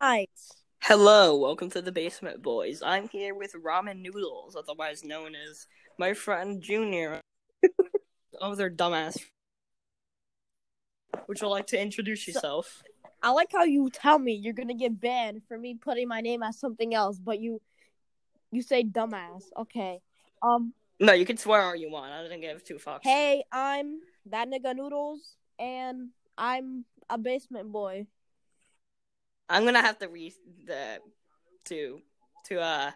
Right. Hello, welcome to the Basement Boys. I'm here with Ramen Noodles, otherwise known as my friend Junior. oh, they're dumbass. Would you like to introduce yourself? I like how you tell me you're gonna get banned for me putting my name as something else, but you you say dumbass. Okay. Um. No, you can swear all you want. I don't give two fucks. Hey, I'm that nigga Noodles, and I'm a basement boy. I'm gonna have to re the to to uh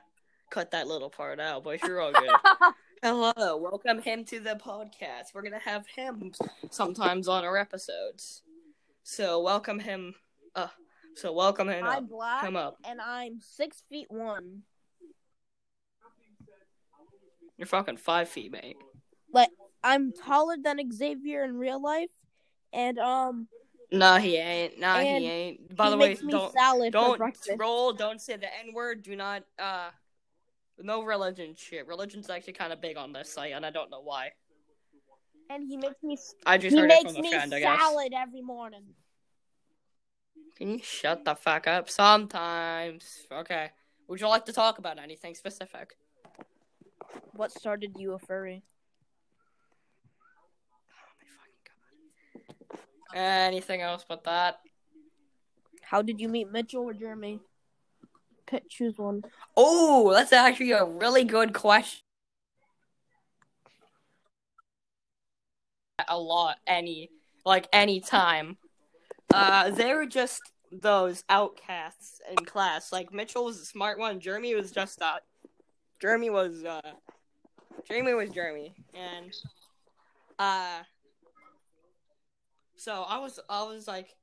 cut that little part out, but you're all good. Hello, welcome him to the podcast. We're gonna have him sometimes on our episodes. So welcome him. Uh, so welcome him I'm up. black, Come up. and I'm six feet one. You're fucking five feet, mate. Like I'm taller than Xavier in real life, and um, Nah, he ain't. No, And he ain't. By he the way, don't salad don't troll. Don't say the n word. Do not. Uh, no religion shit. Religion's actually kind of big on this site, and I don't know why. And he makes me I just he makes from a me friend. Salad every morning. Can you shut the fuck up? Sometimes. Okay. Would you like to talk about anything specific? What started you a furry? Anything else but that? How did you meet Mitchell or Jeremy? Pick, choose one. Oh, that's actually a really good question. A lot, any, like any time. Uh, they were just those outcasts in class. Like Mitchell was the smart one. Jeremy was just uh, Jeremy was uh, Jeremy was Jeremy, and uh, so I was I was like.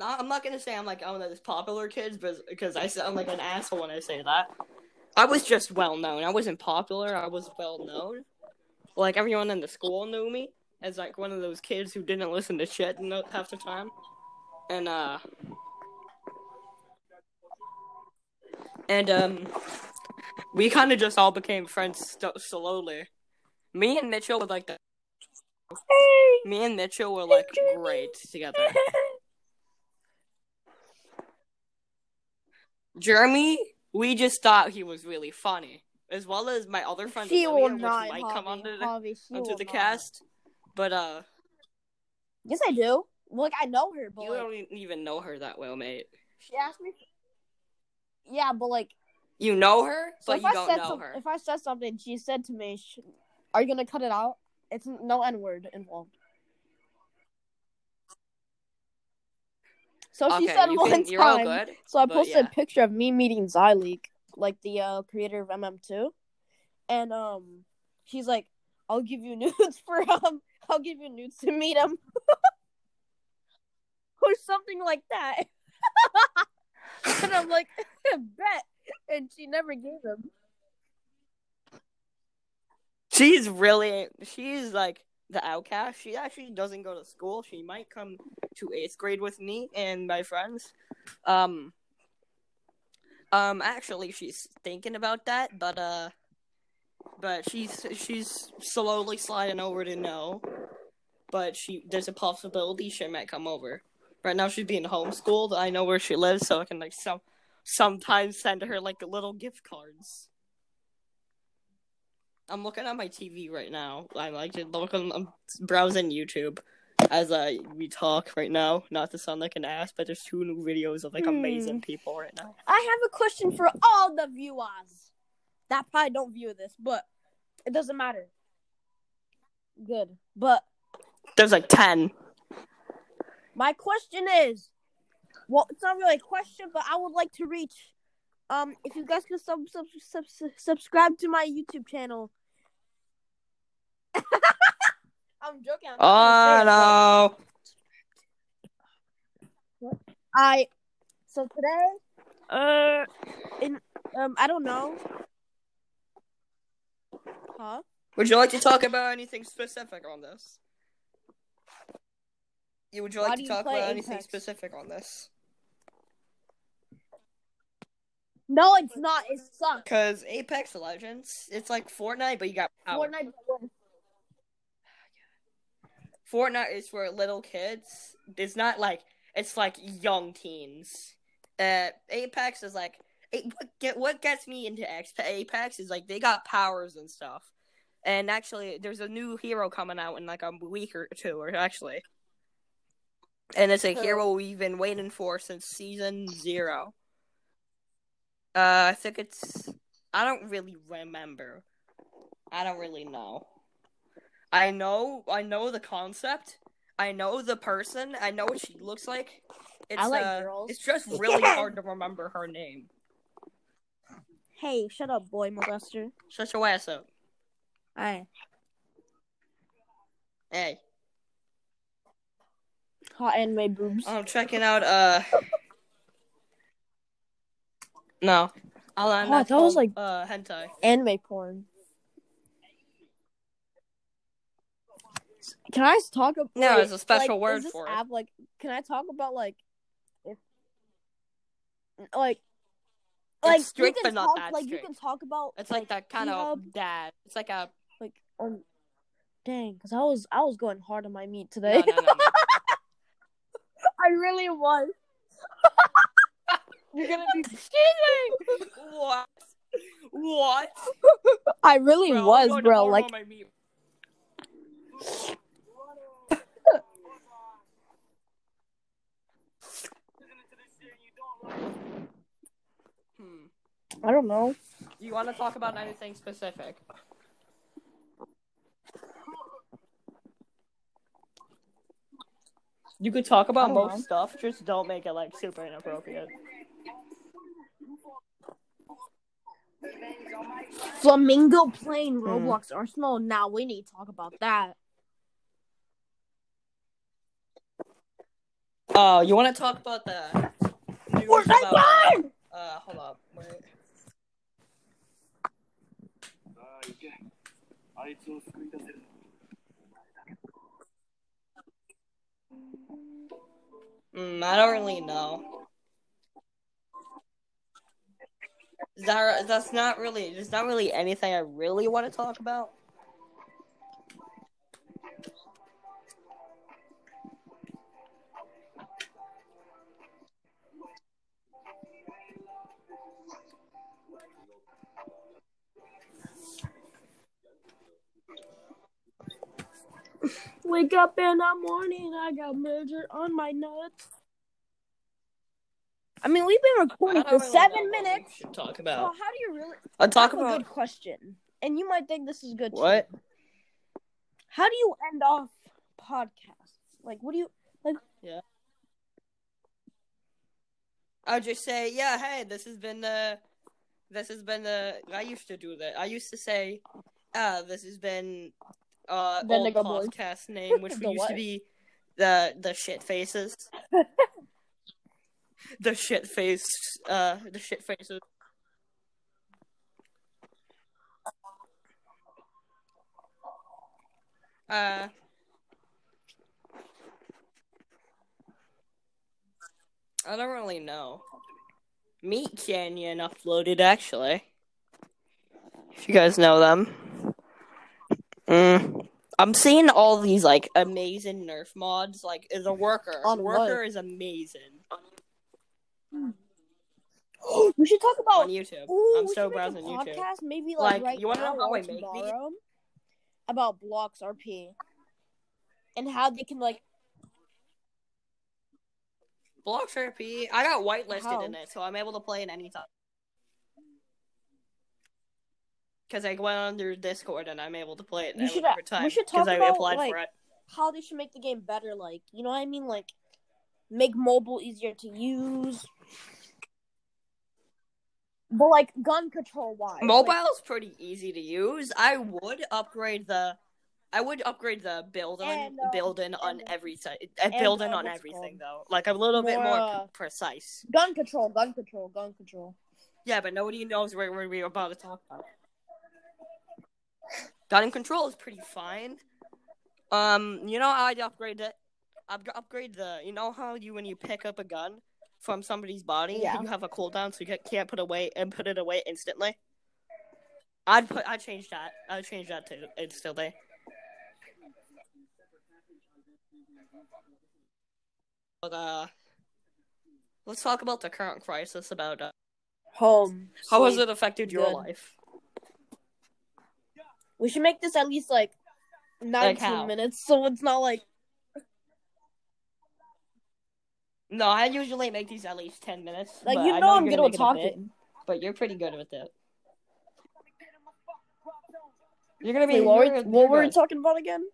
I'm not gonna say I'm like one of those popular kids, but because I sound like an asshole when I say that. I was just well known. I wasn't popular. I was well known. Like everyone in the school knew me as like one of those kids who didn't listen to shit half the time. And uh, and um, we kind of just all became friends st- slowly. Me and Mitchell were like the. Me and Mitchell were like great together. Jeremy, we just thought he was really funny, as well as my other friend she Olivia, will which not. might Harvey. come onto the, Harvey, onto the not. cast. But uh, Yes, I do. Like I know her, but you like, don't even know her that well, mate. she asked me. Yeah, but like, You know her, so but if you I don't said know some- her. if I said something, she said to me, "Are you gonna cut it out? It's no n word involved." So she okay, said one can, you're all time. good. So I posted yeah. a picture of me meeting Zyleek, like the uh, creator of MM2, and um, she's like, "I'll give you nudes for um, I'll give you nudes to meet him," or something like that. and I'm like, "Bet," and she never gave him. She's really, she's like the outcast. She actually doesn't go to school. She might come to eighth grade with me and my friends. Um, um, actually, she's thinking about that, but uh, but she's she's slowly sliding over to no. But she there's a possibility she might come over. Right now, she's being homeschooled. I know where she lives, so I can like some sometimes send her like little gift cards. I'm looking at my TV right now. I'm like just looking. I'm browsing YouTube as uh, we talk right now. Not to sound like an ass, but there's two new videos of like Hmm. amazing people right now. I have a question for all the viewers that probably don't view this, but it doesn't matter. Good, but There's like ten. My question is, well, it's not really a question, but I would like to reach, um, if you guys could sub, sub, sub, sub subscribe to my YouTube channel. I'm joking. I'm Oh not no! gonna say it, but I. So today, uh, in um, I don't know. Huh? Would you like to talk about anything specific on this? Yeah, would you like do to you talk play about anything specific on this? No, it's not. It sucks. Because Apex Legends, it's like Fortnite, but you got power. Fortnite. Fortnite is for little kids. It's not like it's like young teens. uh, Apex is like what get what gets me into Apex is like they got powers and stuff. And actually, there's a new hero coming out in like a week or two, or actually, and it's a hero we've been waiting for since season zero. Uh, I think it's. I don't really remember. I don't really know. I know. I know the concept. I know the person. I know what she looks like. It's, I like uh, girls. It's just really hard to remember her name. Hey, shut up, boy molester. Shut your ass up. Hi. Hey, Hot anime boobs. I'm checking out. Uh, no, I'll Oh, that's that was like- uh hentai. anime porn. Can I talk about? No, it's a special like, word for it. Like, can I talk about like, if, like, like It's strict, you but not talk, that like strict. you can talk about It's like that kind of dad. It's like a like on. Dang, because I was I was going hard on my meat today. no, no, no. I really was. You're gonna be. what? What? I really Bro, was, bro. Like on my meat. Hmm. I don't know. Do you want to talk about anything specific? You could talk about most know. stuff, just don't make it like super inappropriate. Flamingo playing Hmm. Roblox Arsenal. Now we need to talk about that. Oh, you want to talk about the news Where's my about, uh, hold up, wait. Mm, I don't really know. Zara, that's not really. There's not really anything I really want to talk about. Wake up in the morning, I got murder on my nuts. I mean, we've been recording for don't really know seven what we minutes. should talk Well, about. how do you really? I'll talk I have a about good question, and you might think this is good. too. what? How do you end off podcasts? Like, what do you? Like? Yeah. I'll just say, yeah, hey, this has been the, this has been the. I used to do that. I used to say, ah, this has been, uh, The old boys. podcast name, which used what? to be the the shit faces. the shit face, uh, the shit faces. Uh. I don't really know. Meat Canyon uploaded actually. If you guys know them. Mm. I'm seeing all these like amazing Nerf mods. Like the worker, On worker is amazing we should talk about. on YouTube. Ooh, I'm still a browsing YouTube. maybe like, Like, right you wanna now know how I make these? about blocks RP, and how they can like. Blocks RP. I got whitelisted How? in it, so I'm able to play it anytime. Because I went on their Discord and I'm able to play it We should- every time. we should because talk I about, applied like, for it. how they should make the game better. Like, you know what I mean? Like, make mobile easier to use. But like gun control wise, Mobile's pretty easy to use. I would upgrade the. I would upgrade the building, And, uh, building on and- every side, uh, and, building uh, on everything called? though, like a little bit More, more uh, precise. gun control, gun control, gun control. Yeah, but nobody knows what what we're about to talk about. Gun control is pretty fine. Um, you know how I'd upgrade it? I'd upgrade the. You know how you when you pick up a gun from somebody's body, Yeah. you have a cooldown, so you can't put away and put it away instantly. I'd put. I'd change that. I'd change that to instantly. But uh, let's talk about the current crisis about uh, Home. how has it affected your Good. life. We should make this at least like nineteen how? minutes, so it's not like No, I usually make these at least ten minutes. like you I know I'm good at make it a bit, talking. but you're pretty good with it. You're gonna be. Wait, what were, what were we talking about again?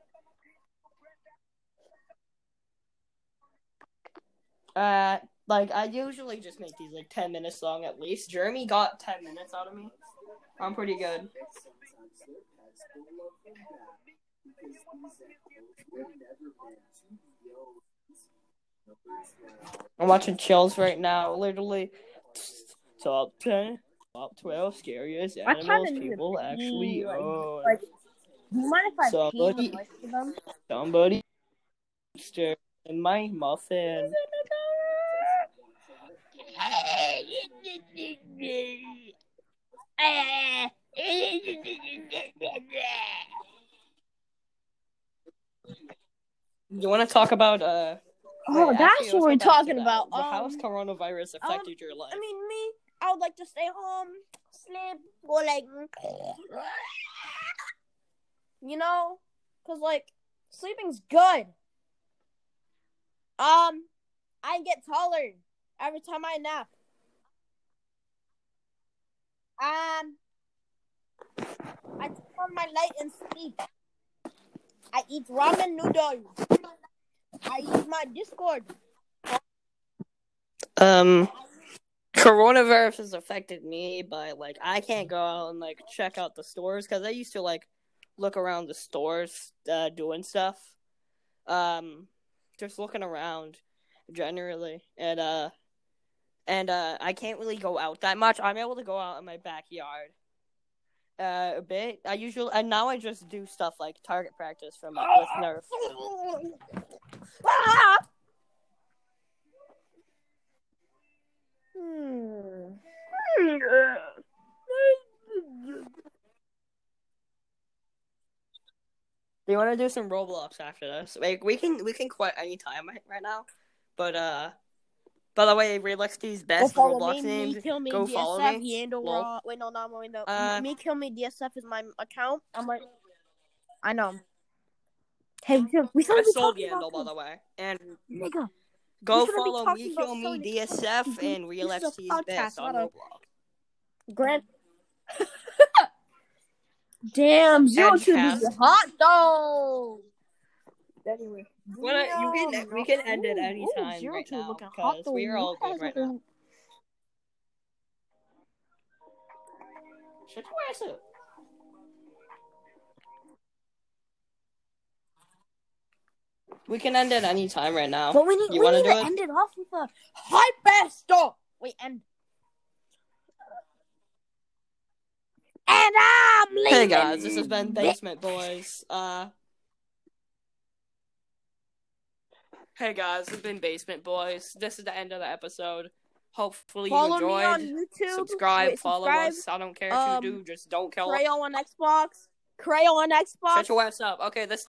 Uh, like I usually just make these like ten minutes long at least. Jeremy got ten minutes out of me. I'm pretty good. I'm watching chills right now. Literally, top ten, top twelve scariest I kinda animals people actually like- own. like- Do you mind if I Somebody- pee them? Somebody in my muffin. You want to talk about uh? Oh, that's what we're go back to talking about. Well, How has Um, coronavirus affected your life? I mean, me, I would like to stay home, sleep, go like, you know, cause like sleeping's good. Um, I get taller every time I nap. Um, I turn on my light and sleep. I eat ramen noodles. I use my Discord. Um, coronavirus has affected me by like I can't go out and like check out the stores because I used to like look around the stores uh, doing stuff. Um, just looking around generally, and uh, and uh, I can't really go out that much. I'm able to go out in my backyard. Uh, a bit. I usually and now I just do stuff like target practice from with Nerf. Ah! Hmm. Do you want to do some Roblox after this? Like we can we can quit anytime right, right now. But uh by the way, Relexty's Go best follow Roblox me, names. me kill me, go DSF, follow me. Yandel Lol. Wait, no, no, wait, no. Uh, me kill me, DSF is my account. I'm like, I know. Hey, we we should I be sold talking Yandel about by the way. And this. Nigga, go follow me, about kill me, DSF, This and is a Relexty's podcast, best on not a- Roblox. Grant. Damn, zero And two Cass. is hot though. Anyway, Wanna- you can- we can end it anytime any ooh, time zero right two now, looking hot 'cause though. we are all You good guys right are- now. Shut your ass up. We can end it any time right now. But we need, You we need do to it? end it off with a ass stop. Wait, and and I'm leaving. Hey guys, this has been Basement Boys. Uh Hey guys, this has been Basement Boys. This is the end of the episode. Hopefully Follow you me on enjoyed. YouTube. Subscribe, Wait, follow subscribe. us. I don't care Um, if you do, just don't kill us. Crayo on Xbox. Crayo on Xbox. Shut your ass up. Okay, this